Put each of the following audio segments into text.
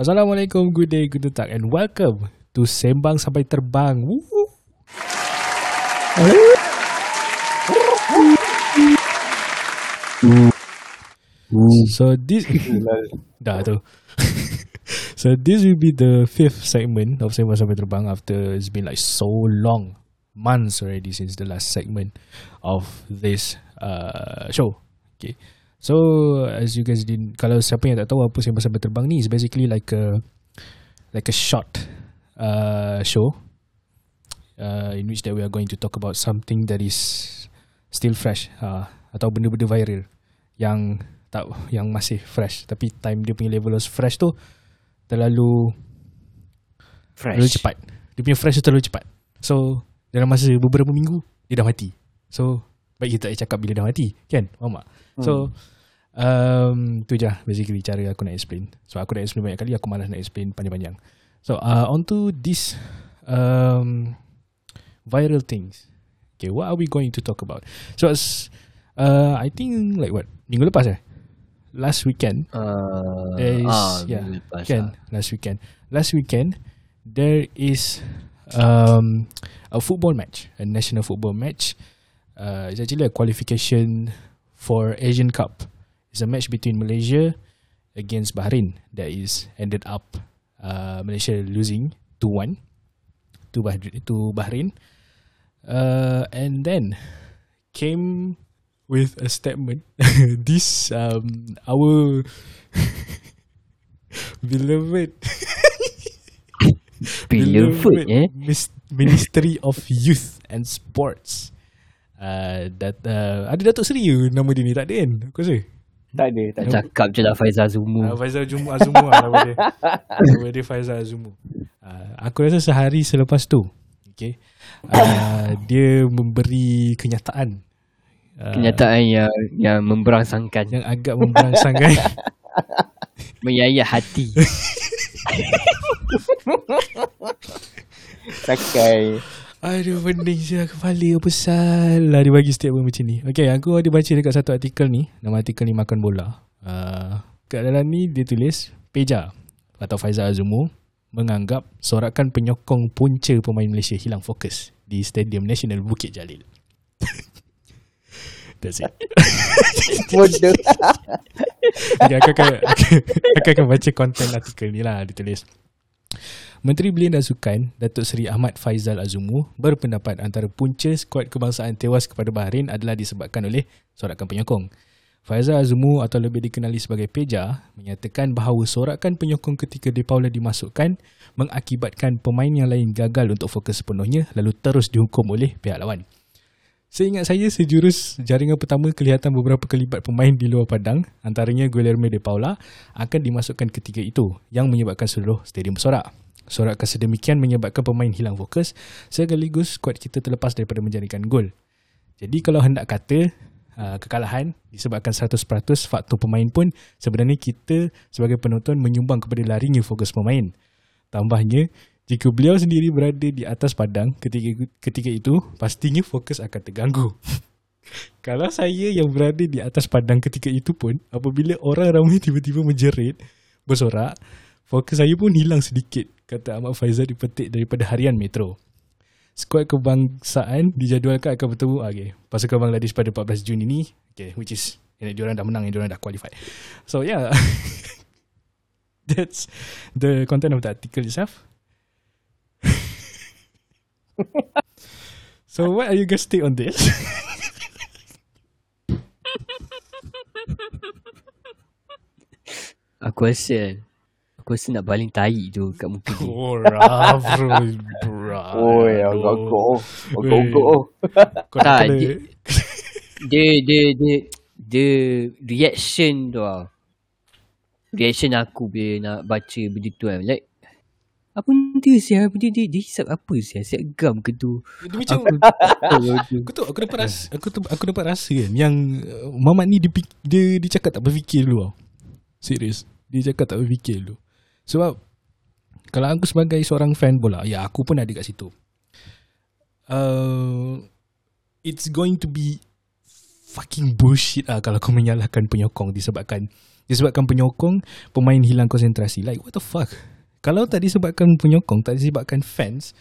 Assalamualaikum, good day, good tak and welcome to Sembang Sampai Terbang. Woo! So this dah tu. so this will be the fifth segment of Sembang Sampai Terbang after it's been like so long, months already since the last segment of this uh, show. Okay. So as you guys did, kalau siapa yang tak tahu apa Sembang Sampai Terbang ni is basically like a like a short uh, show uh, in which that we are going to talk about something that is still fresh uh, atau benda-benda viral yang tak yang masih fresh tapi time dia punya level of fresh tu terlalu Fresh. terlalu cepat. Dia punya fresh tu terlalu cepat. So dalam masa beberapa minggu dia dah mati. So baik kita tak cakap bila dah mati, kan? Faham tak? So um, tu je lah basically cara aku nak explain. So aku dah explain banyak kali aku malas nak explain panjang-panjang. So uh, on to this um, viral things. Okay, what are we going to talk about? So as uh, I think like what minggu lepas eh? Last weekend Uh, there is ah, yeah lepas kan lah. last weekend last weekend there is um a football match a national football match uh it's actually a qualification for Asian Cup. It's a match between Malaysia against Bahrain that is ended up uh Malaysia losing 2-1 to Bahrain to Bahrain. Uh and then came with a statement this um our beloved Beloved eh. Ministry of Youth and Sports uh, dat, uh, ada Datuk Seri ke nama dia ni tak ada kan aku rasa Tak ada, tak ada. Cakap je lah Faizal Zumu. uh, Faizal Jumu Azumu lah nama dia nama dia Faizal Azumu uh, aku rasa sehari selepas tu okay, uh, dia memberi kenyataan uh, Kenyataan yang yang memberangsangkan, yang agak memberangsangkan menyayat hati. Sakai. Aduh pening saya kepala Apa salah dia bagi statement macam ni. Okay aku ada baca dekat satu artikel ni. Nama artikel ni Makan Bola. Uh, Kat dalam ni dia tulis Peja Atau Faizal Azumu Menganggap sorakan penyokong punca pemain Malaysia hilang fokus Di Stadium Nasional Bukit Jalil. That's it. Bodoh. okay, aku, akan, aku, aku akan baca konten artikel ni lah Dia tulis Menteri Belia dan Sukan Datuk Seri Ahmad Faizal Azumu berpendapat antara punca skuad kebangsaan tewas kepada Bahrain adalah disebabkan oleh sorakan penyokong. Faizal Azumu atau lebih dikenali sebagai Peja menyatakan bahawa sorakan penyokong ketika De Paula dimasukkan mengakibatkan pemain yang lain gagal untuk fokus sepenuhnya lalu terus dihukum oleh pihak lawan. Seingat saya sejurus jaringan pertama kelihatan beberapa kelibat pemain di luar padang antaranya Guillermo De Paula akan dimasukkan ketika itu yang menyebabkan seluruh stadium bersorak. Sorakan sedemikian menyebabkan pemain hilang fokus sekaligus skuad kita terlepas daripada menjadikan gol. Jadi kalau hendak kata uh, kekalahan disebabkan 100% faktor pemain pun sebenarnya kita sebagai penonton menyumbang kepada larinya fokus pemain. Tambahnya, jika beliau sendiri berada di atas padang ketika ketika itu, pastinya fokus akan terganggu. Kalau saya yang berada di atas padang ketika itu pun, apabila orang ramai tiba-tiba menjerit, bersorak, fokus saya pun hilang sedikit, kata Ahmad Faizal dipetik daripada harian Metro. Skuad kebangsaan dijadualkan akan bertemu okay, pasukan Bangladesh pada 14 Jun ini, okay, which is yang diorang dah menang, yang diorang dah qualified. So yeah, that's the content of the article itself. so what are you guys take on this? Aku rasa Aku rasa nak baling tai tu kat muka dia. Ora bro, bro. Oh, ya, gogok. Gogok. Kau Tak, tak kena dia- Dia dia dia dia reaction tu lah. Reaction aku bila nak baca benda tu kan. Like apa benda siapa benda dia, dia hisap apa siapa siap gam ke tu. dia macam Aku tu. aku tu aku dapat rasa aku tu aku dapat rasa kan yang uh, Mamat ni dia, dia dia cakap tak berfikir dulu tau. Serius. Dia cakap tak berfikir dulu. Sebab kalau aku sebagai seorang fan bola, ya aku pun ada kat situ. Uh, it's going to be fucking bullshit lah kalau kau menyalahkan penyokong disebabkan disebabkan penyokong pemain hilang konsentrasi. Like what the fuck? Kalau tak disebabkan penyokong, tak disebabkan fans,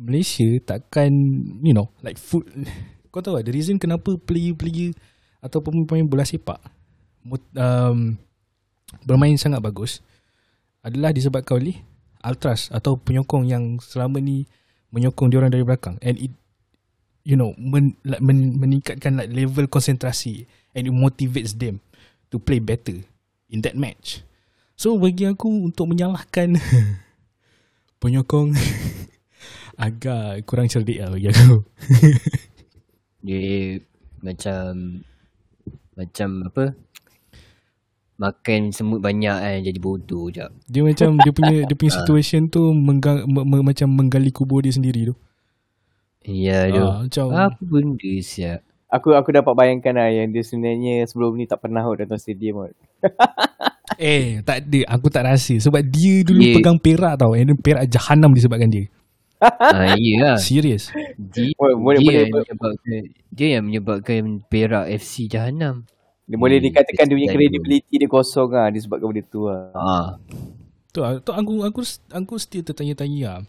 Malaysia takkan you know like food kau tahu tak the reason kenapa player-player atau pemain-pemain bola sepak um, bermain sangat bagus adalah disebabkan oleh ultras atau penyokong yang selama ni menyokong diorang dari belakang. And it you know men, like, men, meningkatkan like level konsentrasi and it motivates them to play better in that match. So bagi aku untuk menyalahkan penyokong agak kurang cerdik lah bagi aku. Dia macam macam apa? Makan semut banyak kan jadi bodoh je. dia macam dia punya dia punya situation tu mengga, me, me, macam menggali kubur dia sendiri tu Ya tu. Ah, macam Apa benda siap? Aku aku dapat bayangkan lah yang dia sebenarnya sebelum ni tak pernah datang stadium kot. eh tak ada aku tak rasa sebab dia dulu Dia- pegang perak tau and then perak jahanam disebabkan dia ah, ya lah. serius Dia, Boleh- boleh- dia, boleh- yang menyebabkan, dia yang menyebabkan Perak FC Jahanam. Dia boleh Hmm, dikatakan dia punya credibility dia kosong lah disebabkan benda tu lah. Ah. tu, lah, tu aku aku aku still tertanya-tanya lah.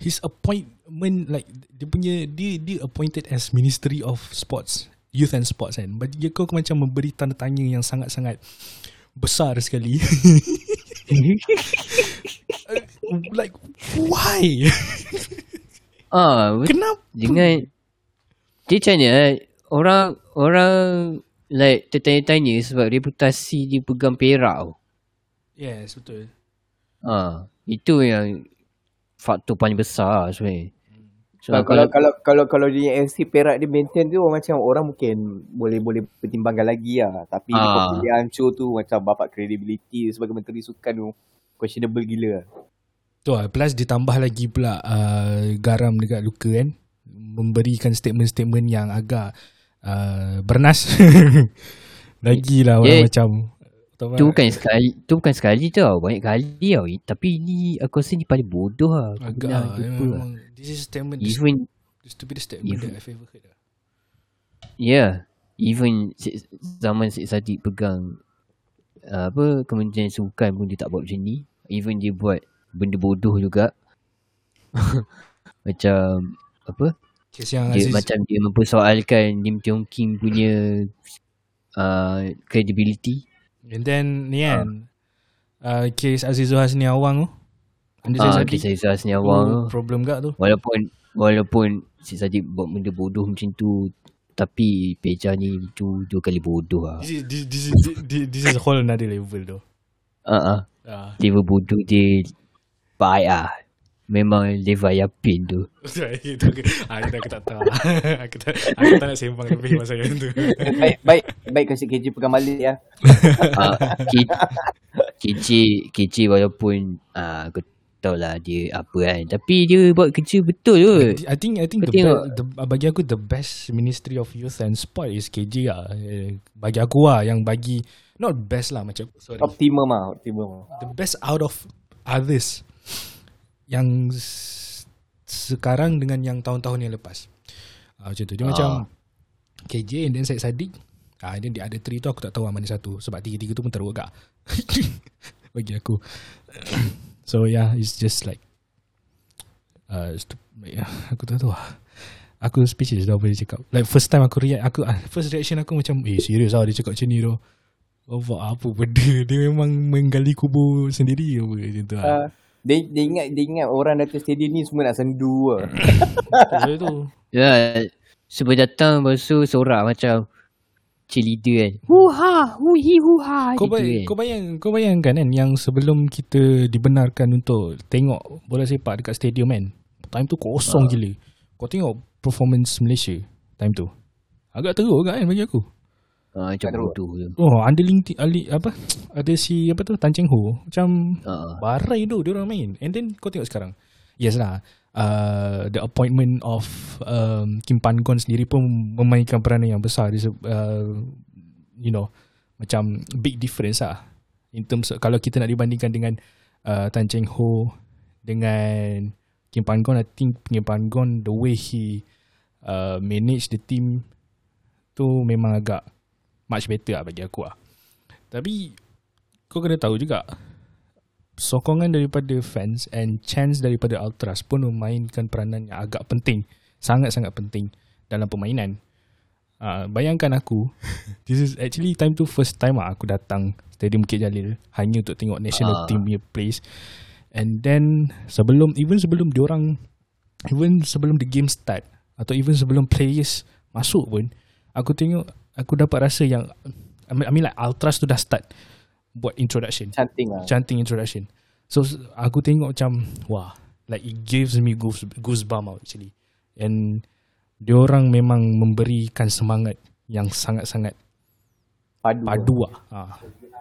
his appointment like dia punya dia dia appointed as Ministry of Sports Youth and Sports kan bagi aku aku macam memberi tanda tanya yang sangat-sangat besar sekali like why ah, betul. kenapa Dengan dia macam mana eh? orang orang like tertanya-tanya sebab reputasi dia pegang Perak tau. yes betul Ah, itu yang faktor paling besar lah sebenarnya. So, Sebab kalau kalau kalau kalau dia FC Perak dia maintain tu macam orang mungkin boleh boleh pertimbangkan lagi lah. Tapi Ah. ah. dia hancur tu macam bapak credibility sebagai menteri sukan tu questionable gila. Tu lah, plus ditambah lagi pula uh, garam dekat luka kan. Memberikan statement-statement yang agak uh, bernas. lagi lah orang Dia- macam. tu bukan sekali, tu bukan sekali tau, banyak kali tau. Tapi ni aku rasa ni paling bodoh lah. Aku Agak lah. jumpa lah. Memang, this is statement, Even the stupidest statement even- that I've ever heard. lah. Yeah, even zaman Cik Sadiq pegang uh, apa Kementerian Sukan pun dia tak buat macam ni. Even dia buat benda bodoh juga. macam apa? Kes yang Dia Aziz. macam dia mempersoalkan Lim Tiong Kim punya uh, credibility. And then ni kan. Uh, kes Aziz Hasni Awang tu. Anda Ah. Kisah Seni tu Awang tu. Problem gak tu. Walaupun walaupun Cik Sadiq buat benda bodoh macam tu tapi Peja ni tu dua kali bodoh lah. This is, this, this, is, this, this is a whole another level tu. Ah uh-uh. Ah. Level bodoh dia baik ah. Memang Yapin tu. itu aku, ah, aku tak tahu. aku tak aku tak nak sembang lebih pasal yang tu. baik baik baik kasi KJ pegang balik ya. Ah, K- KJ KJ walaupun ah aku tahu lah dia apa kan. Tapi dia buat kerja betul tu. I think I think Kau the, tengok. be- the bagi aku the best Ministry of Youth and Sport is KJ lah. Eh, Bagi aku lah yang bagi not best lah macam sorry. Optimum ah, optimum. The best out of others yang sekarang dengan yang tahun-tahun yang lepas. Ah macam tu. Dia Ah. macam KJ and then Syed Saddiq. Ah then the other three tu aku tak tahu lah mana satu sebab tiga-tiga tu pun teruk agak. bagi aku. so yeah, it's just like uh, stup- yeah, aku tak tahu lah. Aku speechless dah boleh cakap. Like first time aku react, aku ah, first reaction aku macam, eh serius lah dia cakap macam ni tu. Oh, apa benda Dia memang menggali kubur sendiri apa macam tu lah. Uh, dia, dia ingat dia ingat orang datang stadium ni semua nak sendu lah. Betul tu. Ya, sebelum datang lepas tu sorak macam cheerleader kan. Huha, huhi huha. Kau, gitu bay- kan. kau bayang kau bayangkan kan yang sebelum kita dibenarkan untuk tengok bola sepak dekat stadium kan. Time tu kosong Ah. gila. Kau tengok performance Malaysia time tu. Agak teruk agak kan bagi aku. Ah, macam bodoh je. Oh, underling ali, apa? Ada si apa tu Tan Cheng Ho. Macam Ah. barai tu dia orang main. And then kau tengok sekarang. Yes lah. Uh, the appointment of um, Kim Pan Gon sendiri pun memainkan peranan yang besar. Dia, uh, you know, macam big difference lah. In terms of, kalau kita nak dibandingkan dengan uh, Tan Cheng Ho dengan Kim Pan Gon, I think Kim Pan Gon the way he uh, manage the team tu memang agak much better lah bagi aku lah. Tapi kau kena tahu juga sokongan daripada fans and chance daripada Ultras pun memainkan peranan yang agak penting. Sangat-sangat penting dalam permainan. Uh, bayangkan aku This is actually time tu First time lah aku datang Stadium Bukit Jalil Hanya untuk tengok national Ah. team punya place And then Sebelum Even sebelum diorang Even sebelum the game start Atau even sebelum players Masuk pun Aku tengok Aku dapat rasa yang I mean, I mean like Ultras tu dah start Buat introduction Cantik lah. Chanting introduction So aku tengok macam Wah Like it gives me goose, goosebump out actually And Diorang memang memberikan semangat Yang sangat-sangat Padu. padu lah ha.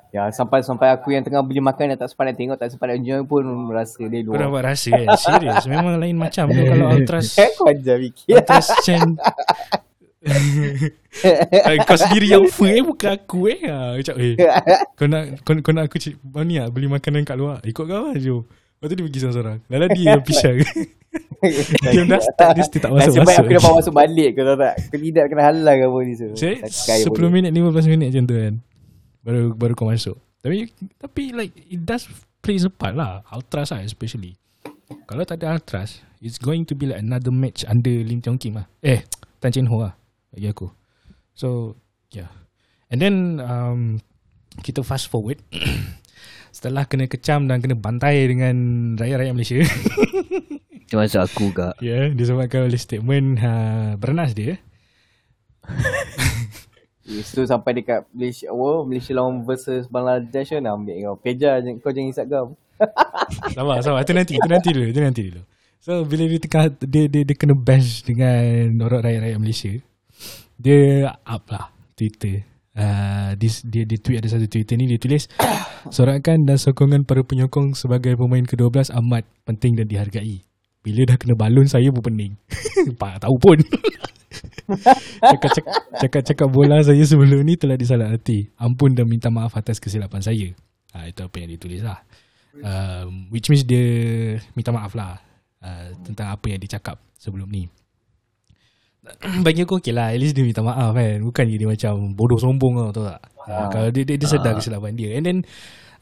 Ya, sampai sampai aku yang tengah beli makan yang tak sempat nak tengok, tak sempat nak join pun rasa dia Kau luar. dapat rasa kan Serius Memang lain macam tu Kalau Ultras kau ajar fikir. Ultras Kau sendiri yang full eh Bukan aku eh. Ha, Macam eh Kau nak Kau, kau nak aku cik Ni lah Beli makanan kat luar. Ikut kau lah jom Lepas tu dia pergi seorang-seorang. Lala dia yang pisang. Dia dah start Dia still tak Nasib masuk-masuk aku dapat masuk balik Kau tahu tak? Kau tidak kena halal ke apa ni so. Saya Tak kaya 10 pun. minit 15 minit macam tu kan. Baru baru kau masuk. Tapi Tapi like It does plays a part lah. Ultras lah especially. Kalau tak ada Ultras It's going to be like another match Under Lim Tiong Kim lah. Eh Tan Chen Ho lah Bagi aku So Yeah And then um, Kita fast forward Setelah kena kecam Dan kena bantai Dengan Rakyat-rakyat Malaysia Termasuk aku kak. Ya yeah, Disebabkan oleh statement uh, Bernas dia Yes, tu sampai dekat Malaysia oh, Malaysia lawan versus Bangladesh kan ambil kau. Peja kau jangan Instagram. Sabar, sabar. Itu nanti, itu nanti dulu, itu nanti dulu. So bila dia tengah dia dia, dia kena bash dengan orang rakyat-rakyat Malaysia, dia up lah Twitter. Uh, this, dia, dia tweet ada satu Twitter ni dia tulis sorakan dan sokongan para penyokong sebagai pemain ke-12 amat penting dan dihargai. Bila dah kena balun saya pun pening. Pak tahu pun. Cakap-cakap bola saya sebelum ni telah disalah hati. Ampun dan minta maaf atas kesilapan saya. Ha, itu apa yang dia tulis lah. Um, which means dia minta maaf lah uh, tentang apa yang dia cakap sebelum ni. Bagi aku okey lah At least dia minta maaf kan. Bukan dia macam Bodoh sombong tau Tahu tak? Uh, Kalau dia, dia, dia sedar kesilapan dia. And then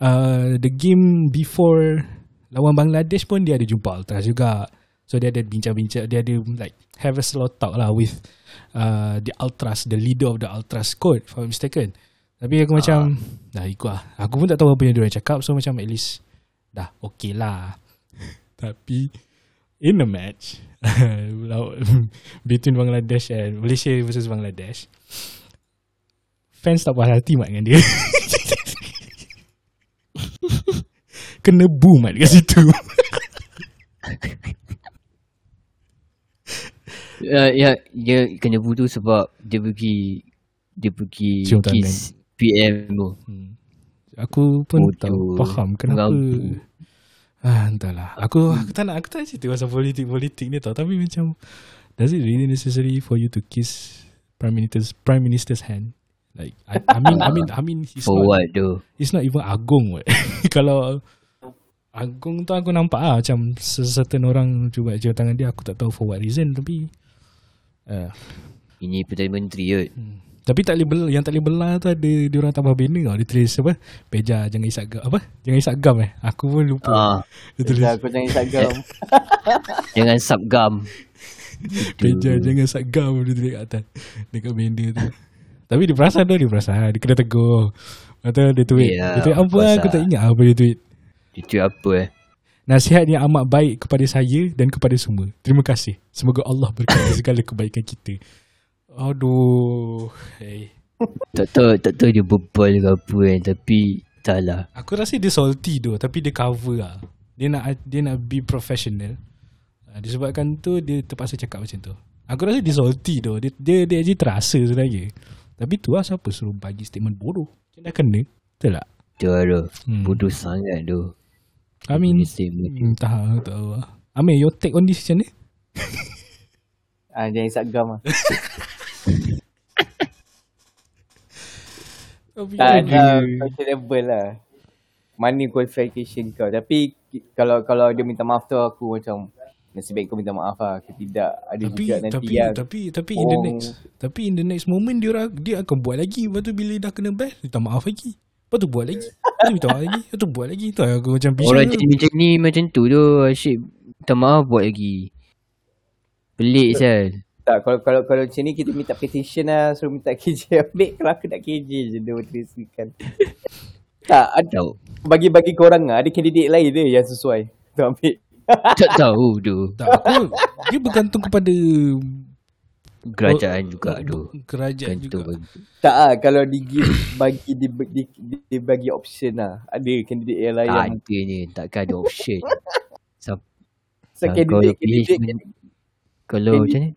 uh, The game before Lawan Bangladesh pun Dia ada jumpa Ultras juga. So dia ada bincang-bincang Dia ada like Have a slow talk lah With uh, The Ultras The leader of the Ultras squad If I'm mistaken. Tapi aku macam Dah ikut lah. Aku pun tak tahu apa yang dia orang cakap So macam at least Dah okay lah. Tapi In a match Between Bangladesh and Malaysia versus Bangladesh Fans tak puas hati mat dengan dia Kena boom mat kat situ Ya, ya, dia kena butuh sebab dia pergi dia pergi kiss PM tu. hmm. Aku pun Bodoh. tahu Faham kenapa. Ah, Entahlah Aku aku tak nak Aku tak cerita pasal politik-politik ni tau Tapi macam Does it really necessary For you to kiss Prime Minister's Prime Minister's hand Like I, I mean I mean I mean he's For not what tu? It's not even Agong what. Kalau Agong tu aku nampak lah Macam certain orang cuba cium tangan dia Aku tak tahu for what reason Tapi uh, Ini Perdana Menteri kot. hmm. Tapi tak boleh belah, Yang tak boleh belah tu ada Dia orang tambah banner tau. Dia tulis apa? Peja jangan isak gam. Apa? Jangan isak gam eh? Aku pun lupa. Ah, Dia tulis. Dah, kau jangan Instagram. jangan subgam. Peja jangan isak gam Dia tulis kat atas. Dekat banner tu. Tapi dia perasan tu Dia perasan. Dia kena tegur. Atau dia tweet. Ya, Dia tweet apa pasal- Aku tak ingat apa dia tweet. Itu apa eh? Nasihat yang amat baik kepada saya dan kepada semua. Terima kasih. Semoga Allah berkati segala kebaikan kita. Aduh. Hey. Tak tahu, tak tahu dia bebal ke apa kan. Tapi tak lah. Aku rasa dia salty tu tapi dia cover lah. Dia nak dia nak be professional. Ah, Disebabkan tu dia terpaksa cakap macam tu. Aku rasa dia salty tu. Dia dia, dia actually terasa sebenarnya. Tapi tu lah siapa suruh bagi statement bodoh. Macam dah kena. Betul tak? Tu ada. Hmm. Bodoh sangat tu. I mean, entah lah, tak tahu lah. Amir, your take on this macam ni? Ah, jangan Instagram lah. Tak ada lah. Mana qualification kau. Tapi kalau kalau dia minta maaf tu aku macam nasib baik kau minta maaf lah. Kalau tidak ada tapi juga nanti tapi yang tapi tapi in the Oh. next tapi in the next moment dia dia akan buat lagi lepas tu bila dah kena bash dia tak maaf lagi Lepas tu buat lagi. Lepas tu minta maaf lagi. Lepas tu buat lagi. Tu aku macam bising. Orang jadi macam ni macam tu tu Asyik minta maaf buat lagi Pelik sel Tak, kalau kalau kalau macam ni kita minta petition lah suruh minta KJ ambil kalau aku nak KJ je dia tuliskan. tak, ada, bagi-bagi korang lah, ada kandidat lain dia yang sesuai. Tu ambil. Tak tahu tu Tak, aku, dia bergantung kepada Kerajaan juga tu kerajaan Gantung juga. bagi. Tak ah kalau di give bagi di, di, di, di bagi option lah. Ada kandidat yang lain Tak yang ada ni Takkan ada option Siapa so, Ah, kandidat kalau kandidat men- Kalau Jadi- macam ni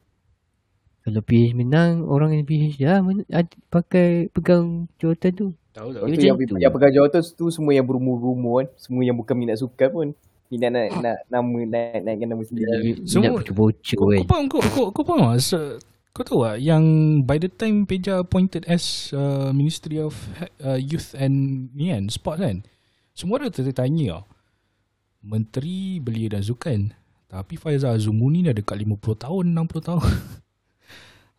Kalau PH menang Orang yang PH dah men- ad- Pakai Pegang jawatan tu Tahu tak? Yang, tu. yang pegang jawatan tu semua yang berumur-umur kan. Semua yang bukan minat sukan pun. Minat nak, nak nama naik, naikkan nama sendiri. Semua- Nak bocor Kau, kan kau faham kau, kau, kau faham tak? Se- Kau tahu tak yang by the time Peja appointed as uh, Ministry of uh, Youth and ni kan, Sport kan. Semua orang tertanya tau. Menteri Belia dan Sukan. Tapi Faizal Azumu ni dah dekat 50 tahun, 60 tahun.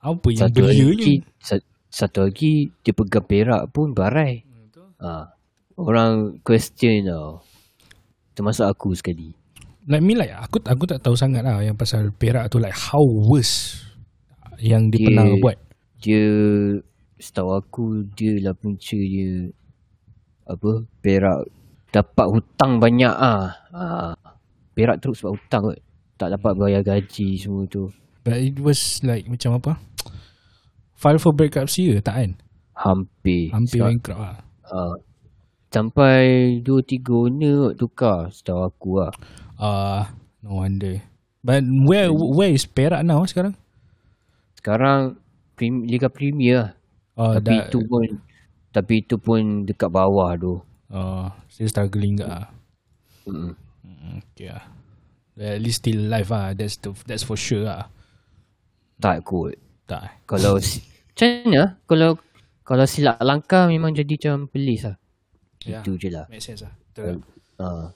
Apa yang Satu belia lagi ni? sa- Satu lagi Dia pegang perak pun barai ha. Orang question tau Termasuk aku sekali Like me like aku aku tak tahu sangat lah yang pasal Perak tu like how worse yang dia Dia- pernah buat. Dia Setahu aku Dia lah punca dia Apa Perak Dapat hutang banyak ah. ha. Perak teruk sebab hutang kot Tak dapat bayar gaji semua tu But it was like macam apa? File for bankruptcy ke tak kan? Hampir Hampir bankrupt lah. ha. Sampai 2-3 owner tukar Setahu aku lah Uh, no wonder. But where where is Perak now sekarang? Sekarang prim, Liga Premier Uh, Tapi dah, itu pun Tapi itu pun dekat bawah tu uh, still struggling ke lah. mm. Okay lah. At least still alive lah. That's the, that's for sure lah. Tak kot Tak? Kalau Macam mana Kalau Kalau silap langkah Memang jadi macam Polis lah Ya. Itu je lah Make sense lah. Betul. ha.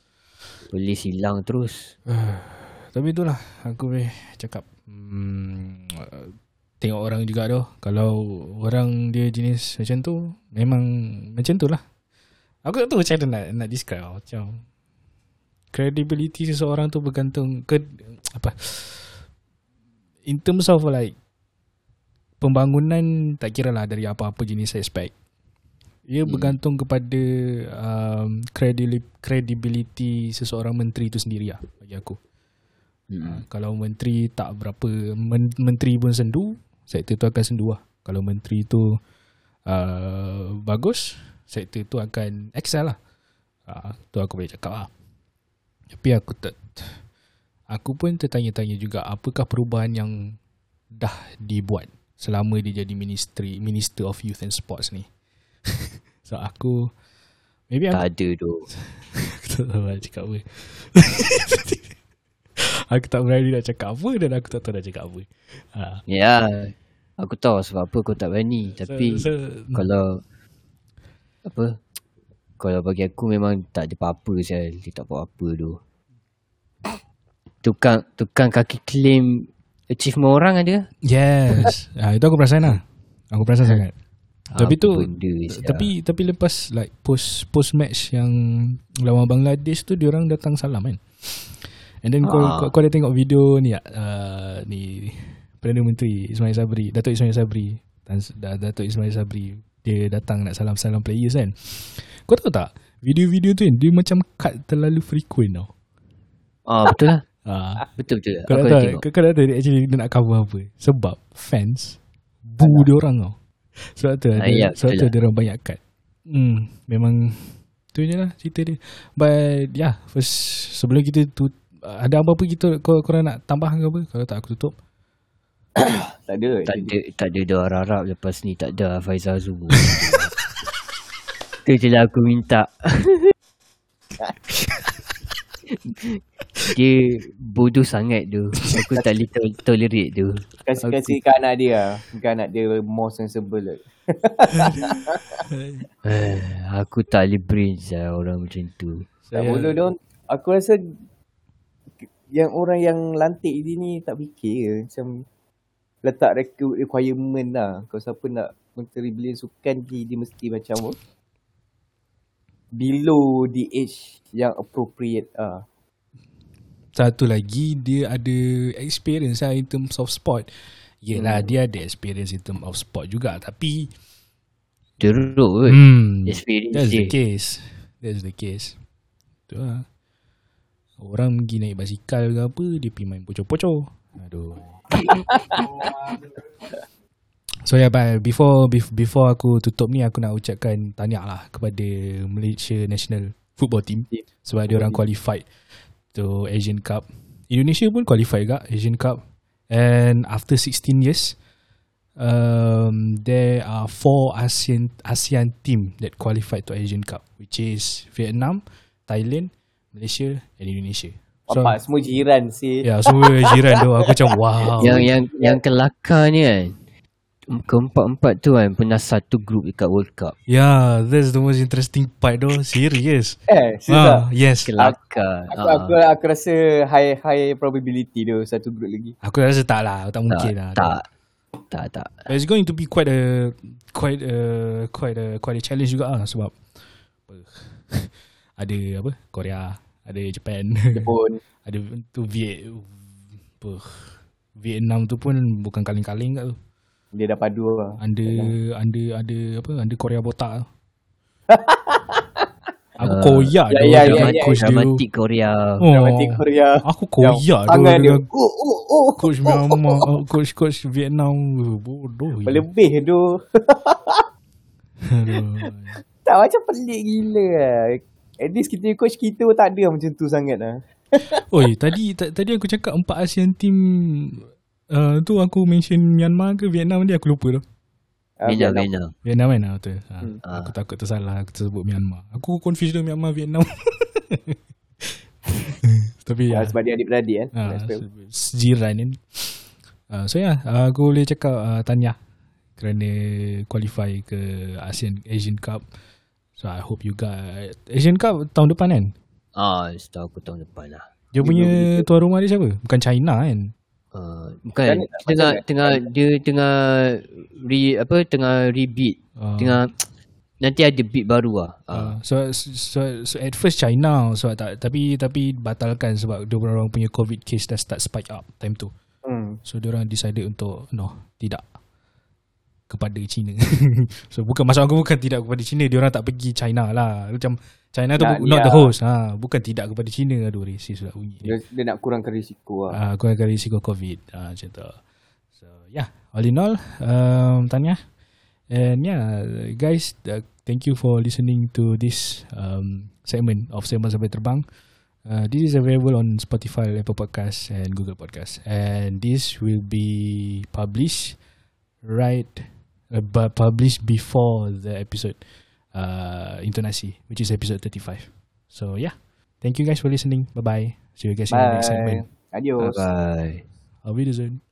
Polis hilang terus Tapi itulah aku boleh cakap. Hmm, uh, tengok orang juga tu. Kalau orang dia jenis macam tu, memang macam tu lah. Aku tak tahu macam mana nak, nak describe. Macam credibility seseorang tu bergantung ke apa in terms of like pembangunan tak kira lah dari apa-apa jenis aspek ia Hmm. bergantung kepada um, credibility, seseorang menteri tu sendiri lah bagi aku mm. Ha, kalau menteri tak berapa men, menteri pun sendu, sektor tu akan sendu lah. Kalau menteri tu uh, bagus, sektor tu akan excel lah. Uh, tu aku boleh cakap lah. Tapi aku tak aku pun tertanya-tanya juga apakah perubahan yang dah dibuat selama dia jadi ministry Minister of Youth and Sports ni. so aku maybe aku Tak ada tu Aku tak tahu nak cakap apa. Aku tak berani nak cakap apa Dan aku tak tahu nak cakap apa. Ha. Ya Aku tahu sebab apa kau tak berani Tapi so, Kalau Apa? Kalau bagi aku memang tak ada apa-apa saya Dia tak buat apa tu Tukang Tukang kaki claim Achievement orang ada Yes ha, Itu aku perasan lah Aku perasan sangat Tapi Apa tu? Tapi tapi lepas like post post match yang lawan Bangladesh tu diorang datang salam kan. And then kau, Ah. kau, kau ada tengok video ni? Uh, ni Perdana Menteri Ismail Sabri, Datuk Ismail Sabri, Datuk Ismail Sabri dia datang nak salam-salam players kan. Kau tahu tak? Video-video tu kan dia macam cut terlalu frequent tau. Ah betul lah Ah, Betul betul kau Aku tak dah tahu tengok kau, kau tak tahu dia actually dia nak cover apa. Sebab fans boo dia orang tau. Sebab tu Ah, ada, ya, sebab tu lah. dia orang banyak cut. Hmm, memang tu je lah cerita dia. But yeah, first sebelum kita tu ada apa-apa kita kau korang nak tambah ke apa? Kalau tak aku tutup. Tak ada. Tak ada Tak ada dah harap Lepas ni tak ada Faizal Zubu Itu je lah aku minta Dia bodoh sangat tu Aku tak boleh tol- tolerate tu Kasih Aku- kasih ke anak dia. Bukan anak dia more sensible lah. eh, Aku tak boleh brain lah orang macam tu Tak boleh dong. Aku rasa yang orang yang lantik ini ni tak fikir ke. Macam letak requirement lah. Kalau siapa nak menteri belia sukan ni dia mesti macam apa? Below the age yang appropriate ah. Satu lagi dia ada experience lah in terms of sport. Yelah Hmm. dia ada experience in terms of sport juga tapi Teruk kot. hmm, Experience that's the dia. case. That's the case. Tu lah. Orang pergi naik basikal ke apa dia pergi main pocor-pocor. Aduh. So yeah, but before bef- before aku tutup ni aku nak ucapkan tahniah lah kepada Malaysia National Football Team Team. sebab dia orang qualified to Asian Cup. Indonesia pun qualified juga Asian Cup and after 16 years um, there are four ASEAN ASEAN team that qualified to Asian Cup which is Vietnam, Thailand, Malaysia and Indonesia. So Bapak semua jiran sih. ya yeah, semua jiran tu aku macam wow. Yang yang yang kelakar ni kan. Keempat-empat tu kan pernah satu group dekat World Cup. Yeah, that's the most interesting part though. Serious. Eh, serius Ah, yes. Kelakar. Aku, Ah, aku, aku rasa high high probability tu satu group lagi. Aku rasa tak lah, tak tak, mungkin lah. tak. Tak, tak. But it's going to be quite a quite a quite a quite a challenge juga lah sebab apa, ada apa? Korea, ada Japan, Pun ada tu Viet apa, Vietnam tu pun bukan kaleng-kaleng kat tu. Dia dah padu lah. Under under ada apa? Under Korea botak. Aku Ah, koyak ya, tu ya, dengan ya, ya, coach dia. tu. Dramatik Korea. Oh, Dramatik Korea. Aku koyak tu Tangan dia. dengan Oh, oh, oh. coach Myanmar, oh, coach coach Vietnam bodoh. je. Berlebih tu. Aduh. Tak macam pelik gila lah. At least kita coach kita tak ada macam tu sangat lah. Oi, tadi ta- tadi aku cakap empat ASEAN team uh, tu aku mention Myanmar ke Vietnam dia aku lupa tu. Ah, Vietnam, Vietnam. Vietnam. Vietnam kan ah, betul. Ha, Hmm. Aku takut tersalah aku tersebut Myanmar. Aku confused tu Myanmar Vietnam. Tapi ya. sebab dia adik-beradik kan. Right. sejiran kan. Uh, so ya, yeah, uh, aku boleh cakap uh, tahniah kerana qualify ke ASEAN Asian Cup. So I hope you guys Asian Cup tahun depan kan? Ah, setahu aku tahun depan lah. Dia punya tuan rumah dia siapa? Bukan China kan? Uh, bukan Macam mana- tengah mana? tengah dia tengah re apa tengah rebeat Uh, tengah nanti ada beat baru lah. Uh, Uh, so, so so at first China so tak tapi tapi batalkan sebab dia orang punya covid case dah start spike up time tu. Hmm. So dia orang decided untuk no, tidak kepada China. so bukan maksud aku bukan tidak kepada China, dia orang tak pergi China lah. Macam China tu bu- not dia- the host. Ha, bukan tidak kepada China aduh racist lah bunyi. Dia, dia nak kurangkan risiko lah. Ah, uh, kurangkan risiko covid. Ah, macam tu. So yeah, all in all, um, tanya. And yeah, guys, uh, thank you for listening to this um, segment of Sembang Sampai Terbang. Uh, this is available on Spotify, Apple Podcasts, and Google Podcasts. And this will be published right, uh, but published before the episode uh, Intonasi, which is episode 35. So yeah, thank you guys for listening. Bye bye. See you guys in the next segment. Bye. Adios. bye. Auf Wiedersehen.